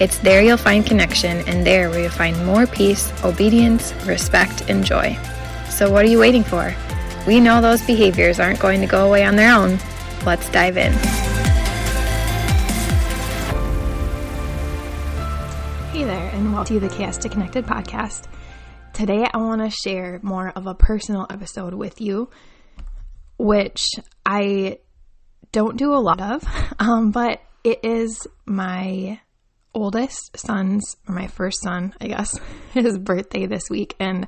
It's there you'll find connection, and there where you'll find more peace, obedience, respect, and joy. So, what are you waiting for? We know those behaviors aren't going to go away on their own. Let's dive in. Hey there, and welcome to the Chaos to Connected podcast. Today, I want to share more of a personal episode with you, which I don't do a lot of, um, but it is my oldest son's, or my first son, I guess, his birthday this week. And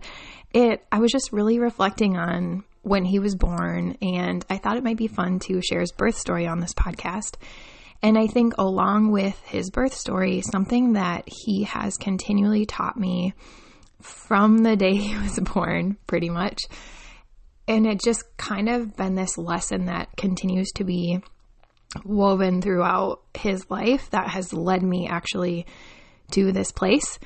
it, I was just really reflecting on when he was born, and I thought it might be fun to share his birth story on this podcast. And I think, along with his birth story, something that he has continually taught me from the day he was born, pretty much. And it just kind of been this lesson that continues to be woven throughout his life that has led me actually to this place.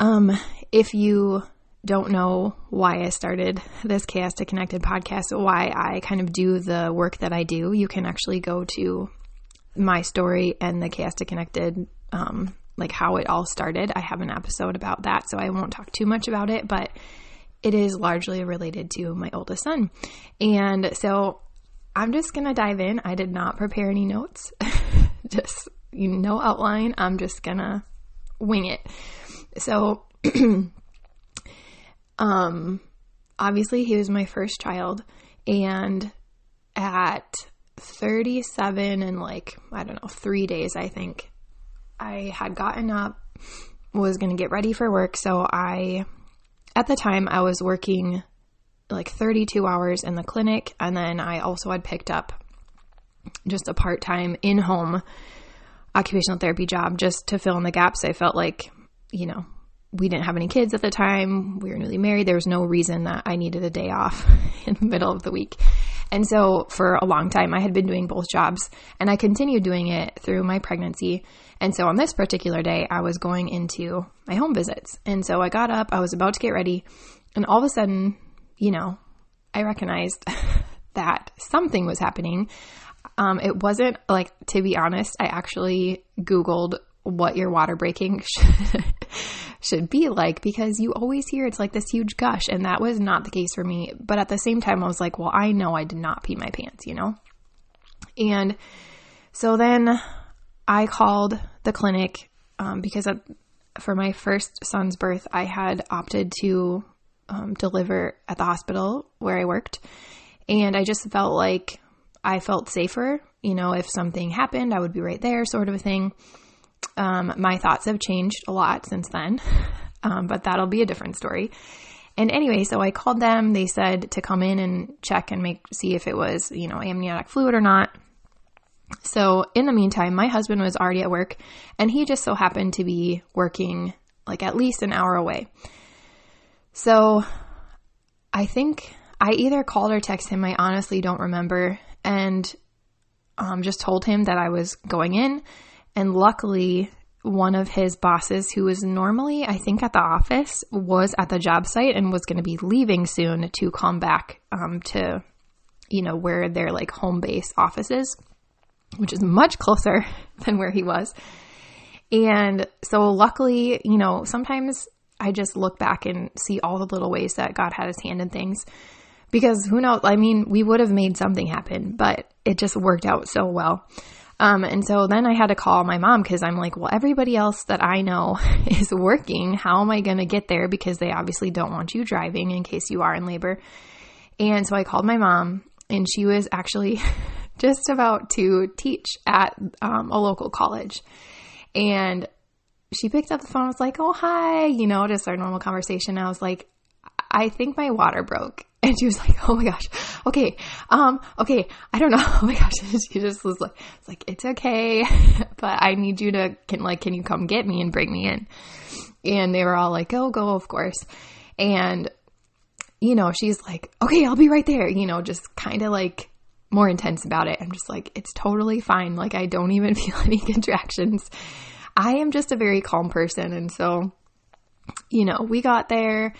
Um, if you don't know why I started this Chaos to Connected podcast, why I kind of do the work that I do, you can actually go to my story and the Chaos to Connected, um, like how it all started. I have an episode about that, so I won't talk too much about it, but it is largely related to my oldest son. And so I'm just going to dive in. I did not prepare any notes, just you know, no outline. I'm just going to wing it. So, um, obviously, he was my first child, and at 37 and like, I don't know, three days, I think, I had gotten up, was going to get ready for work. So, I, at the time, I was working like 32 hours in the clinic. And then I also had picked up just a part time in home occupational therapy job just to fill in the gaps. I felt like, you know, we didn't have any kids at the time. We were newly married. There was no reason that I needed a day off in the middle of the week. And so for a long time, I had been doing both jobs and I continued doing it through my pregnancy. And so on this particular day, I was going into my home visits. And so I got up, I was about to get ready, and all of a sudden, you know, I recognized that something was happening. Um, it wasn't like, to be honest, I actually Googled what your water breaking should, should be like because you always hear it's like this huge gush, and that was not the case for me. But at the same time, I was like, well, I know I did not pee my pants, you know? And so then I called the clinic um, because for my first son's birth, I had opted to um, deliver at the hospital where I worked. And I just felt like I felt safer. You know, if something happened, I would be right there, sort of a thing. Um, my thoughts have changed a lot since then, um, but that'll be a different story. And anyway, so I called them. They said to come in and check and make see if it was, you know, amniotic fluid or not. So in the meantime, my husband was already at work, and he just so happened to be working like at least an hour away. So I think I either called or texted him. I honestly don't remember. And um, just told him that I was going in. And luckily, one of his bosses, who was normally, I think, at the office, was at the job site and was going to be leaving soon to come back um, to, you know, where their like home base office is, which is much closer than where he was. And so, luckily, you know, sometimes I just look back and see all the little ways that God had his hand in things. Because who knows? I mean, we would have made something happen, but it just worked out so well. Um, and so then I had to call my mom because I'm like, well, everybody else that I know is working. How am I going to get there? Because they obviously don't want you driving in case you are in labor. And so I called my mom, and she was actually just about to teach at um, a local college. And she picked up the phone and was like, oh, hi, you know, just our normal conversation. I was like, I think my water broke. And she was like, oh my gosh, okay, um, okay, I don't know. Oh my gosh. she just was like, it's like, it's okay, but I need you to, can like, can you come get me and bring me in? And they were all like, oh, go, of course. And, you know, she's like, okay, I'll be right there, you know, just kind of like more intense about it. I'm just like, it's totally fine. Like, I don't even feel any contractions. I am just a very calm person. And so, you know, we got there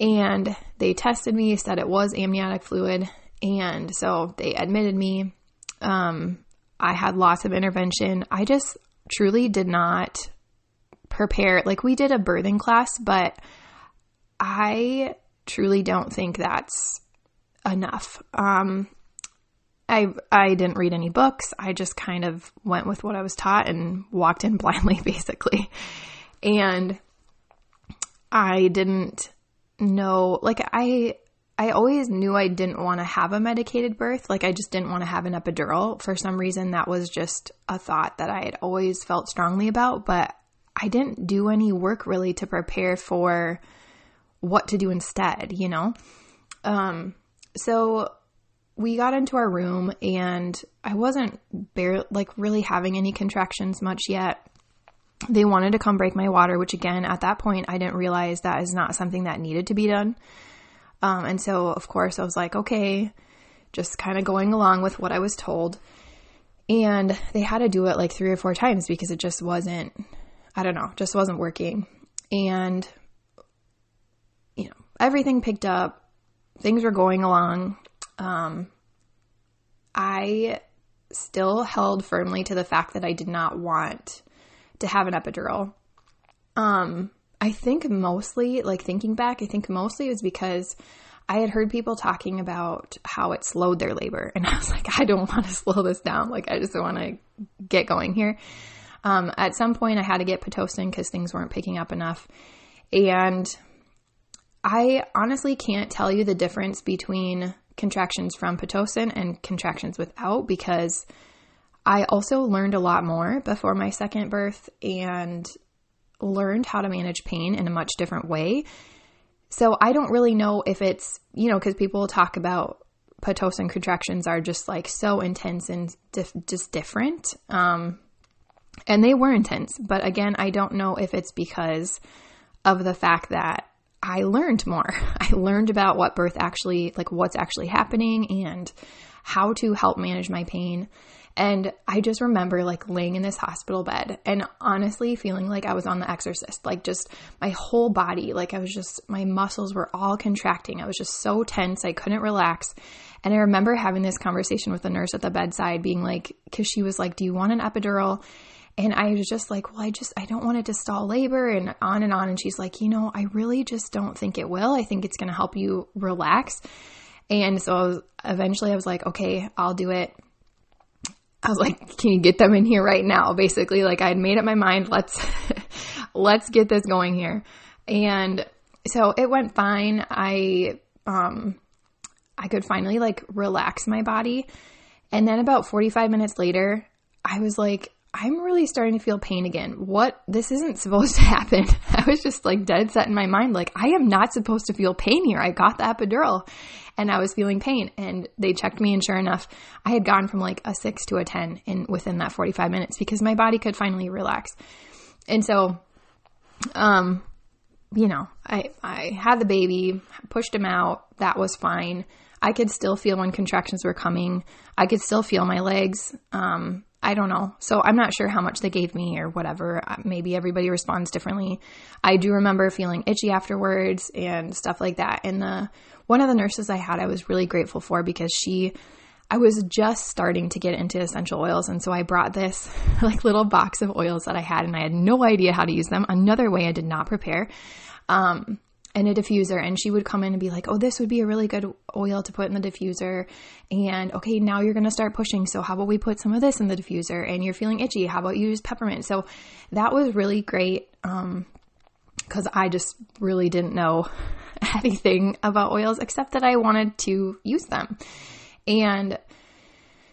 and they tested me, said it was amniotic fluid. And so they admitted me. Um, I had lots of intervention. I just truly did not prepare. Like, we did a birthing class, but I truly don't think that's enough. Um, I I didn't read any books. I just kind of went with what I was taught and walked in blindly basically. And I didn't know like I I always knew I didn't want to have a medicated birth. Like I just didn't want to have an epidural. For some reason that was just a thought that I had always felt strongly about, but I didn't do any work really to prepare for what to do instead, you know? Um so we got into our room and I wasn't like really having any contractions much yet. They wanted to come break my water, which again, at that point, I didn't realize that is not something that needed to be done. Um, and so, of course, I was like, okay, just kind of going along with what I was told. And they had to do it like three or four times because it just wasn't, I don't know, just wasn't working. And, you know, everything picked up, things were going along. Um, I still held firmly to the fact that I did not want to have an epidural. Um, I think mostly, like thinking back, I think mostly it was because I had heard people talking about how it slowed their labor. And I was like, I don't want to slow this down. Like, I just want to get going here. Um, at some point, I had to get Pitocin because things weren't picking up enough. And I honestly can't tell you the difference between contractions from Pitocin and contractions without because I also learned a lot more before my second birth and learned how to manage pain in a much different way. So I don't really know if it's, you know, because people talk about Pitocin contractions are just like so intense and dif- just different. Um, and they were intense. But again, I don't know if it's because of the fact that I learned more. I learned about what birth actually, like what's actually happening and how to help manage my pain. And I just remember like laying in this hospital bed and honestly feeling like I was on the exorcist, like just my whole body, like I was just, my muscles were all contracting. I was just so tense. I couldn't relax. And I remember having this conversation with the nurse at the bedside, being like, because she was like, Do you want an epidural? And I was just like, well, I just, I don't want it to stall labor and on and on. And she's like, you know, I really just don't think it will. I think it's going to help you relax. And so I was, eventually I was like, okay, I'll do it. I was like, can you get them in here right now? Basically, like I had made up my mind. Let's, let's get this going here. And so it went fine. I, um, I could finally like relax my body. And then about 45 minutes later, I was like, I'm really starting to feel pain again. What? This isn't supposed to happen. I was just like dead set in my mind, like, I am not supposed to feel pain here. I got the epidural and I was feeling pain. And they checked me, and sure enough, I had gone from like a six to a 10 in within that 45 minutes because my body could finally relax. And so, um, you know, I, I had the baby, pushed him out. That was fine. I could still feel when contractions were coming. I could still feel my legs. Um, I don't know. So I'm not sure how much they gave me or whatever. Uh, maybe everybody responds differently. I do remember feeling itchy afterwards and stuff like that. And the one of the nurses I had, I was really grateful for because she I was just starting to get into essential oils and so I brought this like little box of oils that I had and I had no idea how to use them. Another way I did not prepare. Um, and a diffuser and she would come in and be like, "Oh, this would be a really good oil to put in the diffuser." And okay, now you're going to start pushing. So how about we put some of this in the diffuser and you're feeling itchy? How about you use peppermint? So that was really great um cuz I just really didn't know anything about oils except that I wanted to use them. And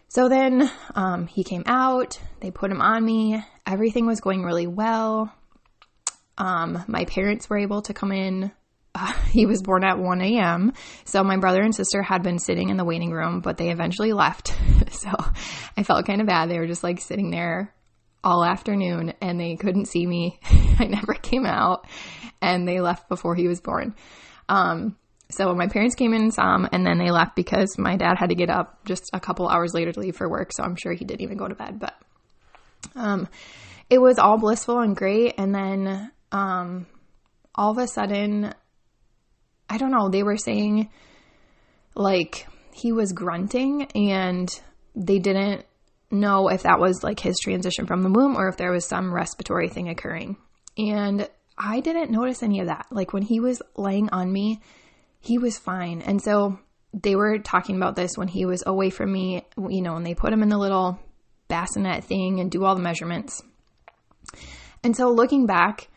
so then um, he came out, they put him on me. Everything was going really well. Um, my parents were able to come in he was born at 1 a.m. So my brother and sister had been sitting in the waiting room, but they eventually left. so I felt kind of bad. They were just like sitting there all afternoon and they couldn't see me. I never came out. and they left before he was born. Um, so my parents came in and saw him, and then they left because my dad had to get up just a couple hours later to leave for work. So I'm sure he didn't even go to bed. But um, it was all blissful and great. And then um, all of a sudden, I don't know, they were saying like he was grunting, and they didn't know if that was like his transition from the womb or if there was some respiratory thing occurring. And I didn't notice any of that. Like when he was laying on me, he was fine. And so they were talking about this when he was away from me, you know, and they put him in the little bassinet thing and do all the measurements. And so looking back,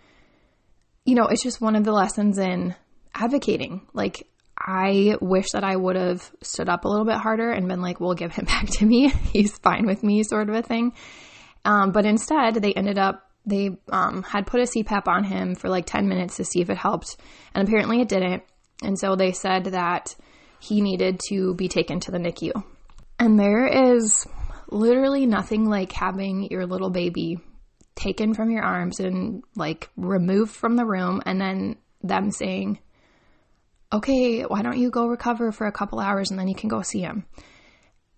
you know, it's just one of the lessons in advocating. Like, I wish that I would have stood up a little bit harder and been like, we'll give him back to me. He's fine with me, sort of a thing. Um, but instead, they ended up, they um, had put a CPAP on him for like 10 minutes to see if it helped. And apparently it didn't. And so they said that he needed to be taken to the NICU. And there is literally nothing like having your little baby taken from your arms and like removed from the room and then them saying, okay, why don't you go recover for a couple hours and then you can go see him?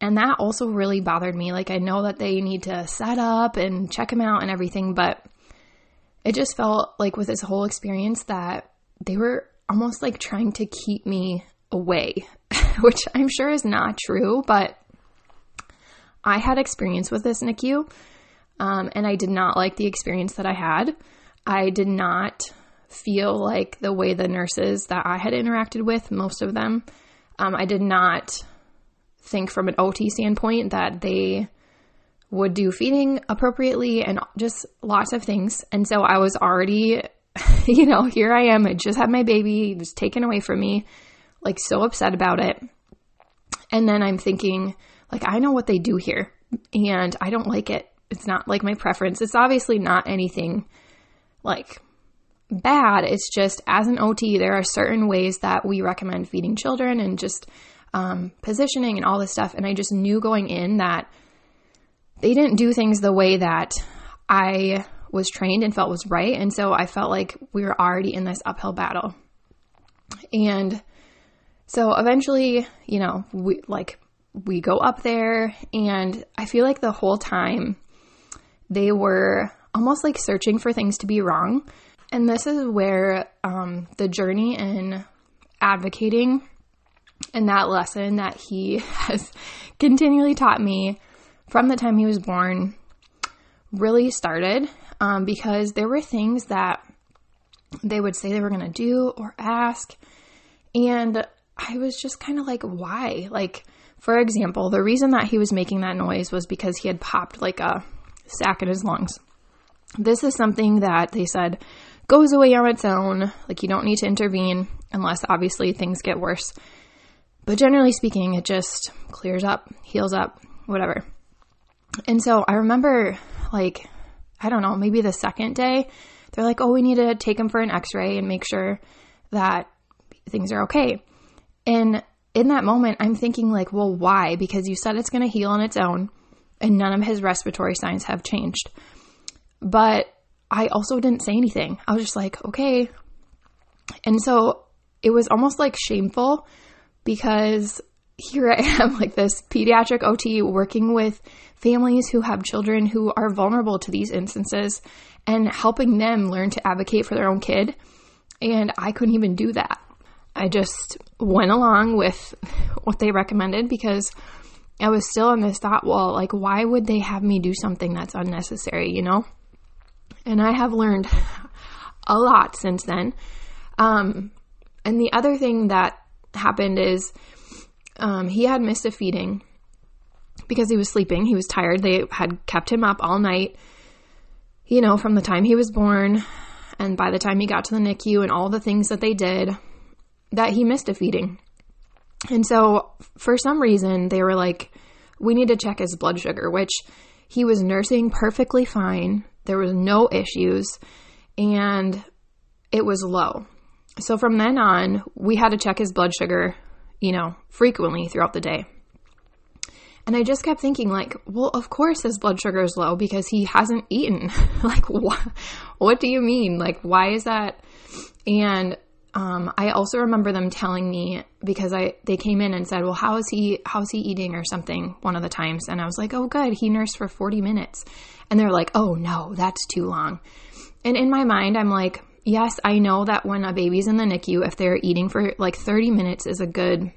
And that also really bothered me. Like, I know that they need to set up and check him out and everything, but it just felt like with this whole experience that they were almost like trying to keep me away, which I'm sure is not true, but I had experience with this NICU, um, and I did not like the experience that I had. I did not feel like the way the nurses that I had interacted with, most of them, um, I did not think from an OT standpoint that they would do feeding appropriately and just lots of things. And so I was already, you know, here I am. I just had my baby, it was taken away from me, like so upset about it. And then I'm thinking, like, I know what they do here and I don't like it. It's not like my preference. It's obviously not anything like bad. It's just as an OT, there are certain ways that we recommend feeding children and just um, positioning and all this stuff. And I just knew going in that they didn't do things the way that I was trained and felt was right. And so I felt like we were already in this uphill battle. And so eventually, you know, we like we go up there and I feel like the whole time they were almost like searching for things to be wrong and this is where um, the journey in advocating and that lesson that he has continually taught me from the time he was born really started um, because there were things that they would say they were going to do or ask. And I was just kind of like, why? Like, for example, the reason that he was making that noise was because he had popped like a sac in his lungs. This is something that they said goes away on its own. Like you don't need to intervene unless obviously things get worse. But generally speaking, it just clears up, heals up, whatever. And so I remember like I don't know, maybe the second day, they're like, "Oh, we need to take him for an x-ray and make sure that things are okay." And in that moment, I'm thinking like, "Well, why? Because you said it's going to heal on its own and none of his respiratory signs have changed." But I also didn't say anything. I was just like, okay. And so it was almost like shameful because here I am, like this pediatric OT working with families who have children who are vulnerable to these instances and helping them learn to advocate for their own kid. And I couldn't even do that. I just went along with what they recommended because I was still in this thought, well, like, why would they have me do something that's unnecessary, you know? And I have learned a lot since then. Um, and the other thing that happened is um, he had missed a feeding because he was sleeping. He was tired. They had kept him up all night, you know, from the time he was born and by the time he got to the NICU and all the things that they did, that he missed a feeding. And so, for some reason, they were like, we need to check his blood sugar, which he was nursing perfectly fine. There was no issues and it was low. So from then on, we had to check his blood sugar, you know, frequently throughout the day. And I just kept thinking, like, well, of course his blood sugar is low because he hasn't eaten. like, what? Do you mean? Like, why is that? And um, I also remember them telling me because I they came in and said, "Well, how is he how is he eating or something?" One of the times, and I was like, "Oh, good, he nursed for forty minutes," and they're like, "Oh no, that's too long." And in my mind, I'm like, "Yes, I know that when a baby's in the NICU, if they're eating for like thirty minutes is a good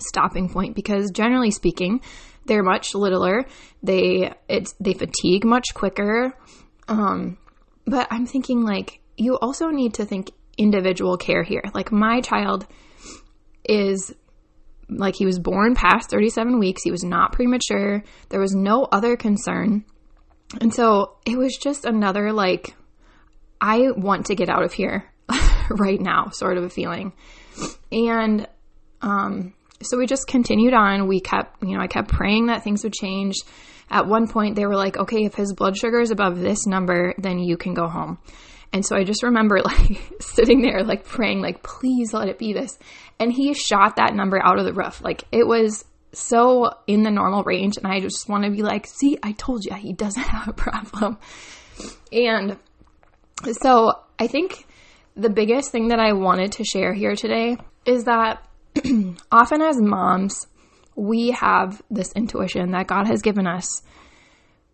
stopping point because generally speaking, they're much littler. They it's they fatigue much quicker. Um, but I'm thinking like you also need to think individual care here. Like my child is like he was born past 37 weeks. He was not premature. There was no other concern. And so it was just another like I want to get out of here right now sort of a feeling. And um so we just continued on. We kept, you know, I kept praying that things would change. At one point, they were like, okay, if his blood sugar is above this number, then you can go home. And so I just remember like sitting there, like praying, like, please let it be this. And he shot that number out of the roof. Like it was so in the normal range. And I just want to be like, see, I told you he doesn't have a problem. And so I think the biggest thing that I wanted to share here today is that often as moms, we have this intuition that God has given us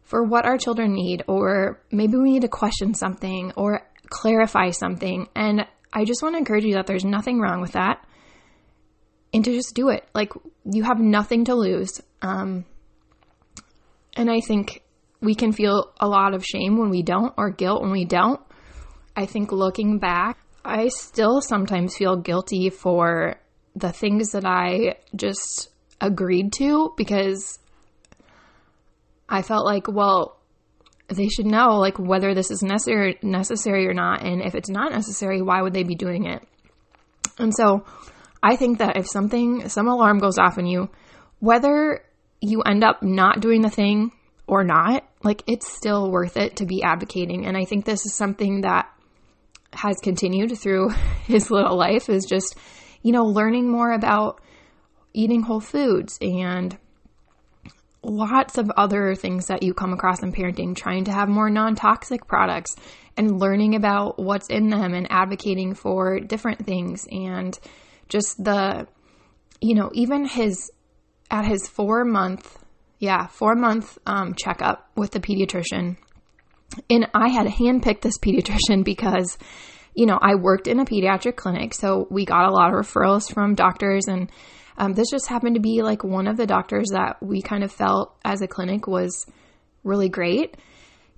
for what our children need, or maybe we need to question something or clarify something. And I just want to encourage you that there's nothing wrong with that and to just do it. Like, you have nothing to lose. Um, and I think we can feel a lot of shame when we don't, or guilt when we don't. I think looking back, I still sometimes feel guilty for the things that I just agreed to because I felt like, well, they should know like whether this is necessary necessary or not and if it's not necessary, why would they be doing it? And so I think that if something some alarm goes off in you, whether you end up not doing the thing or not, like it's still worth it to be advocating. And I think this is something that has continued through his little life is just, you know, learning more about eating whole foods and lots of other things that you come across in parenting, trying to have more non toxic products and learning about what's in them and advocating for different things. And just the, you know, even his, at his four month, yeah, four month um, checkup with the pediatrician. And I had handpicked this pediatrician because, you know, I worked in a pediatric clinic. So we got a lot of referrals from doctors and, um, this just happened to be like one of the doctors that we kind of felt as a clinic was really great.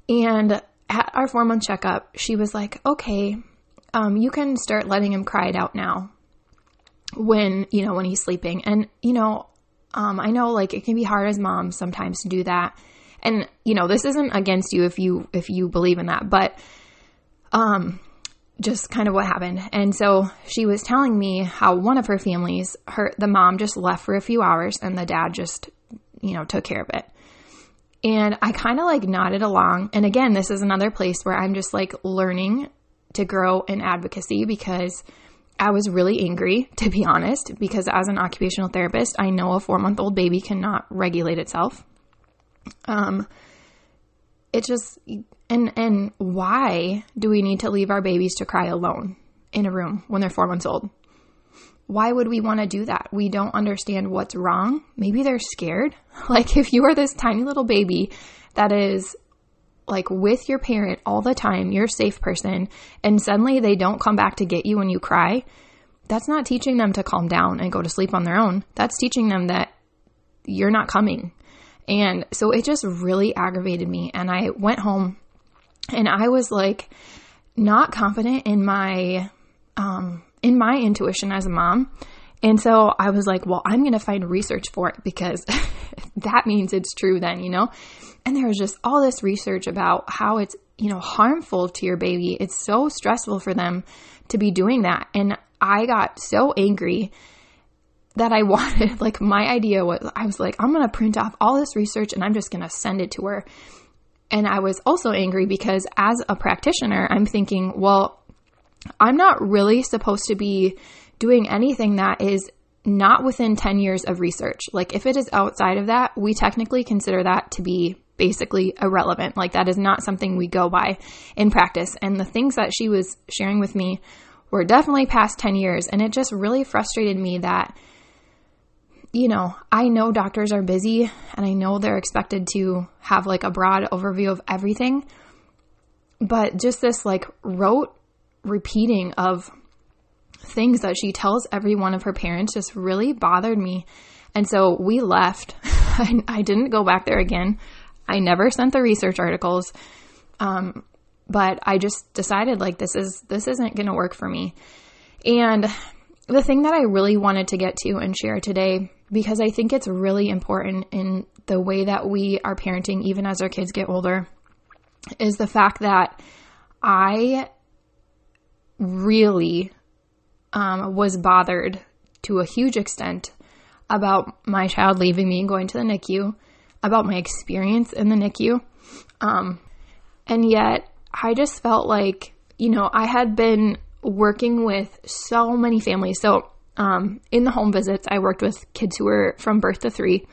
And at our four month checkup, she was like, okay, um, you can start letting him cry it out now when, you know, when he's sleeping. And, you know, um, I know like it can be hard as moms sometimes to do that. And, you know, this isn't against you if you, if you believe in that, but, um, just kind of what happened. And so she was telling me how one of her families, her the mom just left for a few hours and the dad just, you know, took care of it. And I kind of like nodded along. And again, this is another place where I'm just like learning to grow in advocacy because I was really angry, to be honest, because as an occupational therapist, I know a four month old baby cannot regulate itself. Um, it just and and why do we need to leave our babies to cry alone in a room when they're 4 months old? Why would we want to do that? We don't understand what's wrong. Maybe they're scared. Like if you are this tiny little baby that is like with your parent all the time, you're a safe person, and suddenly they don't come back to get you when you cry, that's not teaching them to calm down and go to sleep on their own. That's teaching them that you're not coming. And so it just really aggravated me. And I went home and I was like not confident in my um in my intuition as a mom. And so I was like, well, I'm going to find research for it because that means it's true then, you know? And there was just all this research about how it's, you know, harmful to your baby. It's so stressful for them to be doing that. And I got so angry that I wanted, like, my idea was, I was like, I'm going to print off all this research and I'm just going to send it to her. And I was also angry because as a practitioner, I'm thinking, well, I'm not really supposed to be doing anything that is not within 10 years of research. Like, if it is outside of that, we technically consider that to be basically irrelevant. Like, that is not something we go by in practice. And the things that she was sharing with me we're definitely past 10 years. And it just really frustrated me that, you know, I know doctors are busy and I know they're expected to have like a broad overview of everything. But just this like rote repeating of things that she tells every one of her parents just really bothered me. And so we left. I, didn't go back there again. I never sent the research articles. Um, but I just decided like this is this isn't going to work for me. And the thing that I really wanted to get to and share today because I think it's really important in the way that we are parenting even as our kids get older is the fact that I really um, was bothered to a huge extent about my child leaving me and going to the NICU, about my experience in the NICU. Um, and yet, I just felt like, you know, I had been working with so many families. So, um, in the home visits, I worked with kids who were from birth to three,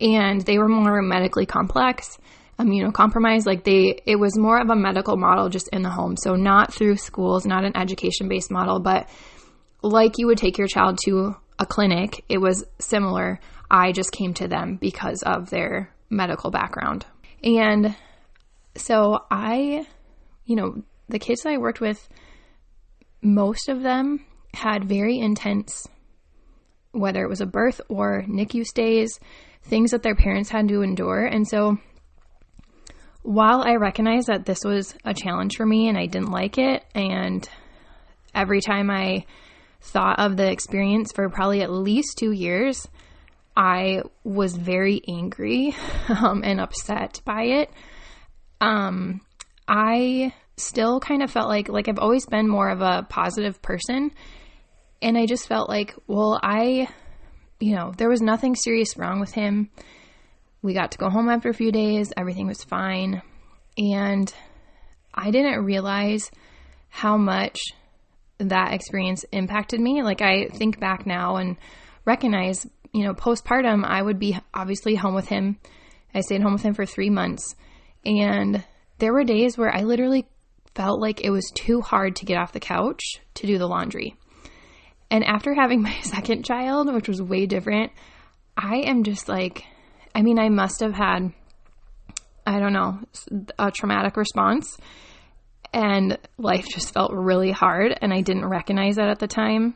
and they were more medically complex, immunocompromised. Like they, it was more of a medical model just in the home. So, not through schools, not an education based model, but like you would take your child to a clinic, it was similar. I just came to them because of their medical background. And so I, you know, the kids that I worked with, most of them had very intense, whether it was a birth or NICU stays, things that their parents had to endure. And so while I recognized that this was a challenge for me and I didn't like it, and every time I thought of the experience for probably at least two years, I was very angry um, and upset by it. Um, I still kind of felt like like I've always been more of a positive person, and I just felt like, well, I, you know, there was nothing serious wrong with him. We got to go home after a few days. Everything was fine, and I didn't realize how much that experience impacted me. Like I think back now and recognize, you know, postpartum, I would be obviously home with him. I stayed home with him for three months. And there were days where I literally felt like it was too hard to get off the couch to do the laundry. And after having my second child, which was way different, I am just like, I mean, I must have had, I don't know, a traumatic response and life just felt really hard and I didn't recognize that at the time.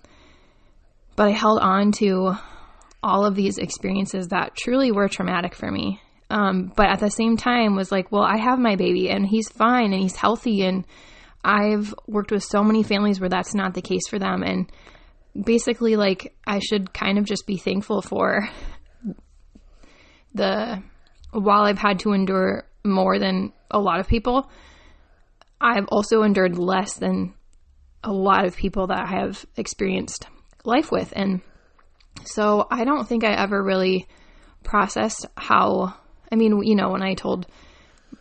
But I held on to all of these experiences that truly were traumatic for me. Um, but at the same time was like, well, I have my baby and he's fine and he's healthy and I've worked with so many families where that's not the case for them and basically like I should kind of just be thankful for the while I've had to endure more than a lot of people, I've also endured less than a lot of people that I have experienced life with. And so I don't think I ever really processed how, I mean, you know, when I told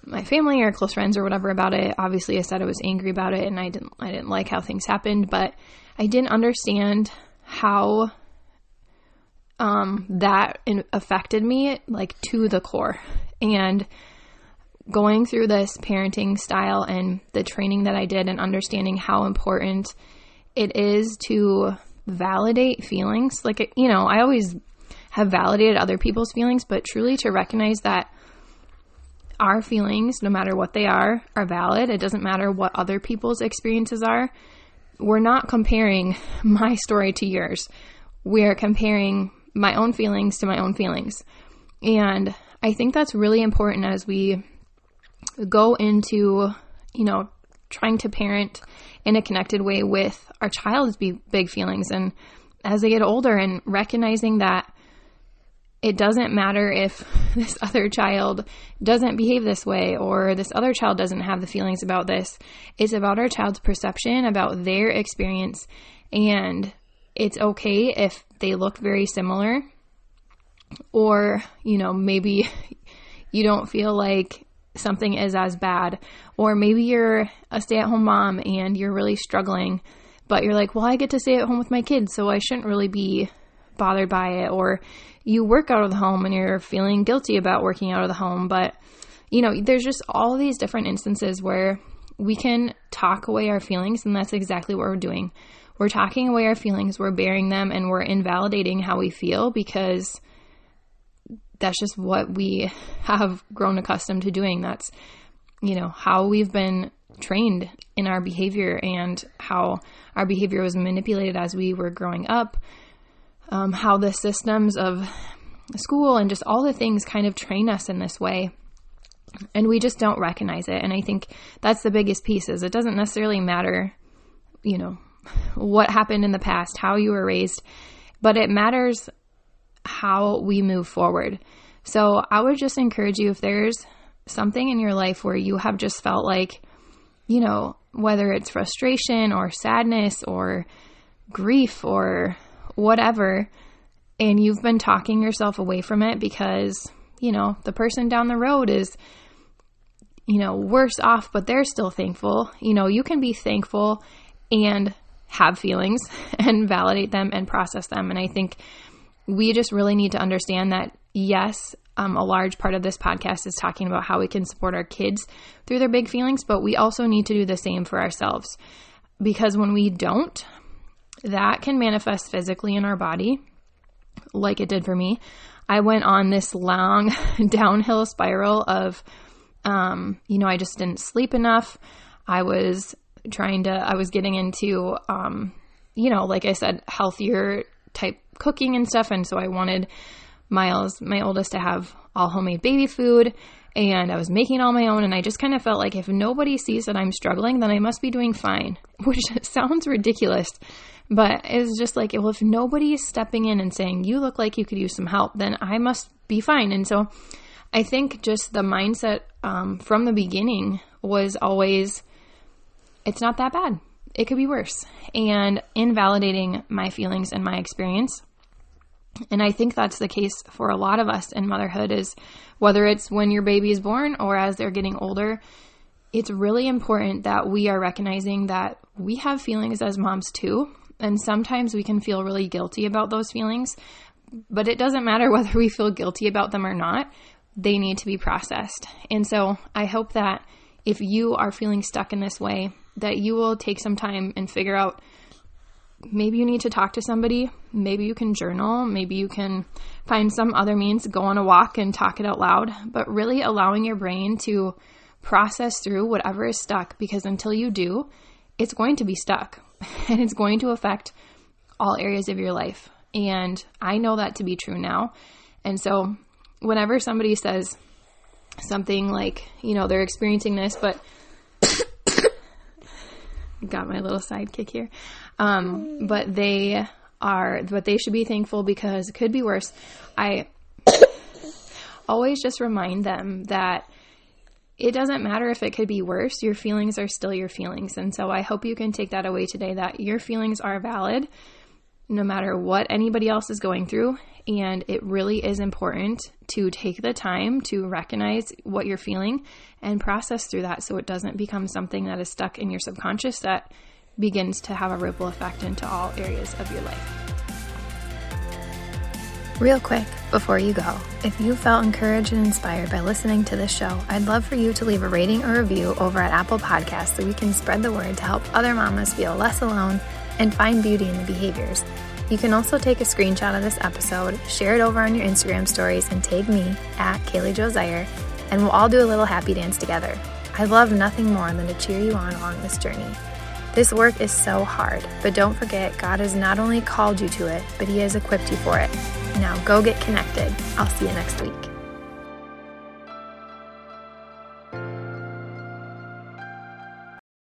my family or close friends or whatever about it, obviously I said I was angry about it and I didn't, I didn't like how things happened, but I didn't understand how um, that affected me like to the core. And going through this parenting style and the training that I did and understanding how important it is to validate feelings. Like, you know, I always have validated other people's feelings, but truly to recognize that our feelings, no matter what they are, are valid. It doesn't matter what other people's experiences are. We're not comparing my story to yours. We're comparing my own feelings to my own feelings. And I think that's really important as we go into, you know, trying to parent in a connected way with our child's big feelings and as they get older and recognizing that it doesn't matter if this other child doesn't behave this way or this other child doesn't have the feelings about this. It's about our child's perception, about their experience, and it's okay if they look very similar or, you know, maybe you don't feel like something is as bad. Or maybe you're a stay at home mom and you're really struggling, but you're like, well, I get to stay at home with my kids, so I shouldn't really be bothered by it. Or you work out of the home and you're feeling guilty about working out of the home. But, you know, there's just all these different instances where we can talk away our feelings, and that's exactly what we're doing. we're talking away our feelings, we're bearing them, and we're invalidating how we feel because that's just what we have grown accustomed to doing. That's, you know, how we've been trained in our behavior and how our behavior was manipulated as we were growing up, um, how the systems of school and just all the things kind of train us in this way. And we just don't recognize it. And I think that's the biggest piece is it doesn't necessarily matter, you know, what happened in the past, how you were raised, but it matters how we move forward. So I would just encourage you if there's something in your life where you have just felt like, you know, whether it's frustration or sadness or grief or whatever, and you've been talking yourself away from it because, you know, the person down the road is, you know, worse off, but they're still thankful. You know, you can be thankful and have feelings and validate them and process them. And I think we just really need to understand that, yes, um, a large part of this podcast is talking about how we can support our kids through their big feelings, but we also need to do the same for ourselves. Because when we don't, that can manifest physically in our body, like it did for me. I went on this long downhill spiral of, um, you know, I just didn't sleep enough. I was trying to, I was getting into, um, you know, like I said, healthier type cooking and stuff. And so I wanted Myles, my oldest, to have all homemade baby food. And I was making all my own. And I just kind of felt like if nobody sees that I'm struggling, then I must be doing fine, which sounds ridiculous. But it's just like, well, if nobody is stepping in and saying, you look like you could use some help, then I must be fine. And so I think just the mindset um, from the beginning was always, it's not that bad. It could be worse. And invalidating my feelings and my experience. And I think that's the case for a lot of us in motherhood is whether it's when your baby is born or as they're getting older, it's really important that we are recognizing that we have feelings as moms too. And sometimes we can feel really guilty about those feelings, but it doesn't matter whether we feel guilty about them or not. They need to be processed. And so I hope that if you are feeling stuck in this way, that you will take some time and figure out maybe you need to talk to somebody, maybe you can journal, maybe you can find some other means, go on a walk and talk it out loud, but really allowing your brain to process through whatever is stuck because until you do, it's going to be stuck and it's going to affect all areas of your life. And I know that to be true now. And so whenever somebody says something like, you know, they're experiencing this, but got my little sidekick here. Um, but they are, but they should be thankful because it could be worse. I always just remind them that it doesn't matter if it could be worse, your feelings are still your feelings. And so I hope you can take that away today that your feelings are valid no matter what anybody else is going through. And it really is important to take the time to recognize what you're feeling and process through that so it doesn't become something that is stuck in your subconscious that begins to have a ripple effect into all areas of your life. Real quick, before you go, if you felt encouraged and inspired by listening to this show, I'd love for you to leave a rating or review over at Apple Podcasts so we can spread the word to help other mamas feel less alone and find beauty in the behaviors. You can also take a screenshot of this episode, share it over on your Instagram stories, and tag me at Kaili Jo Zeiher, and we'll all do a little happy dance together. I love nothing more than to cheer you on along this journey. This work is so hard, but don't forget God has not only called you to it, but He has equipped you for it. Now go get connected. I'll see you next week.